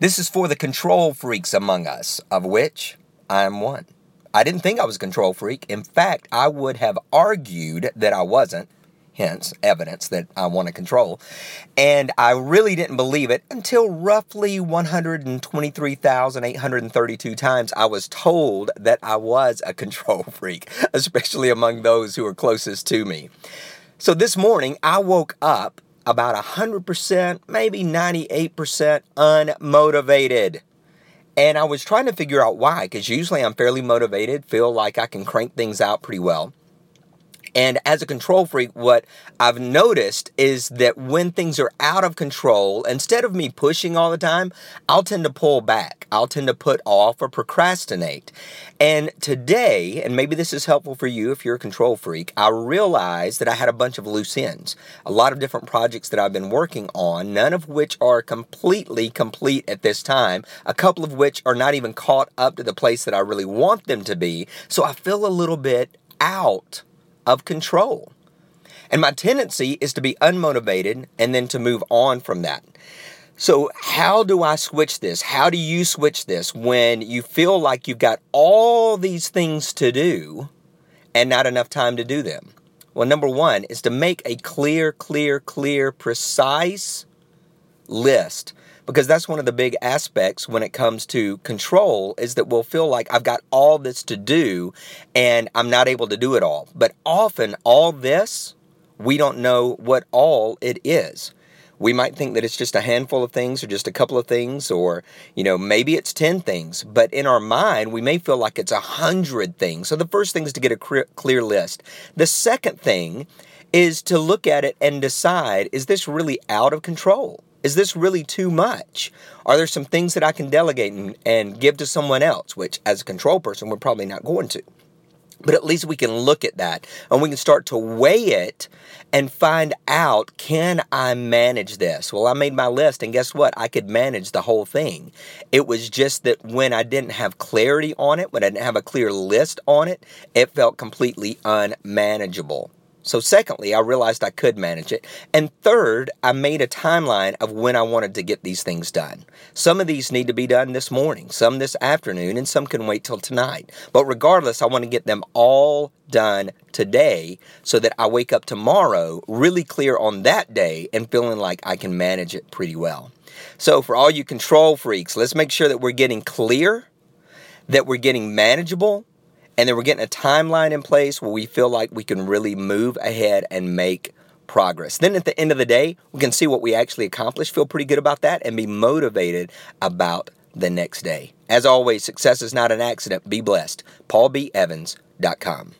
This is for the control freaks among us, of which I am one. I didn't think I was a control freak. In fact, I would have argued that I wasn't, hence evidence that I want to control. And I really didn't believe it until roughly 123,832 times I was told that I was a control freak, especially among those who are closest to me. So this morning, I woke up about 100%, maybe 98% unmotivated. And I was trying to figure out why, because usually I'm fairly motivated, feel like I can crank things out pretty well. And as a control freak, what I've noticed is that when things are out of control, instead of me pushing all the time, I'll tend to pull back. I'll tend to put off or procrastinate. And today, and maybe this is helpful for you if you're a control freak, I realized that I had a bunch of loose ends. A lot of different projects that I've been working on, none of which are completely complete at this time, a couple of which are not even caught up to the place that I really want them to be. So I feel a little bit out of control. And my tendency is to be unmotivated and then to move on from that. So, how do I switch this? How do you switch this when you feel like you've got all these things to do and not enough time to do them? Well, number one is to make a clear, clear, clear, precise list because that's one of the big aspects when it comes to control is that we'll feel like I've got all this to do and I'm not able to do it all. But often, all this, we don't know what all it is. We might think that it's just a handful of things or just a couple of things, or, you know, maybe it's 10 things. But in our mind, we may feel like it's a hundred things. So the first thing is to get a clear list. The second thing is to look at it and decide is this really out of control? Is this really too much? Are there some things that I can delegate and, and give to someone else, which as a control person, we're probably not going to? But at least we can look at that and we can start to weigh it and find out can I manage this? Well, I made my list and guess what? I could manage the whole thing. It was just that when I didn't have clarity on it, when I didn't have a clear list on it, it felt completely unmanageable. So, secondly, I realized I could manage it. And third, I made a timeline of when I wanted to get these things done. Some of these need to be done this morning, some this afternoon, and some can wait till tonight. But regardless, I want to get them all done today so that I wake up tomorrow really clear on that day and feeling like I can manage it pretty well. So, for all you control freaks, let's make sure that we're getting clear, that we're getting manageable, and then we're getting a timeline in place where we feel like we can really move ahead and make progress. Then at the end of the day, we can see what we actually accomplished, feel pretty good about that, and be motivated about the next day. As always, success is not an accident. Be blessed. PaulBEvans.com.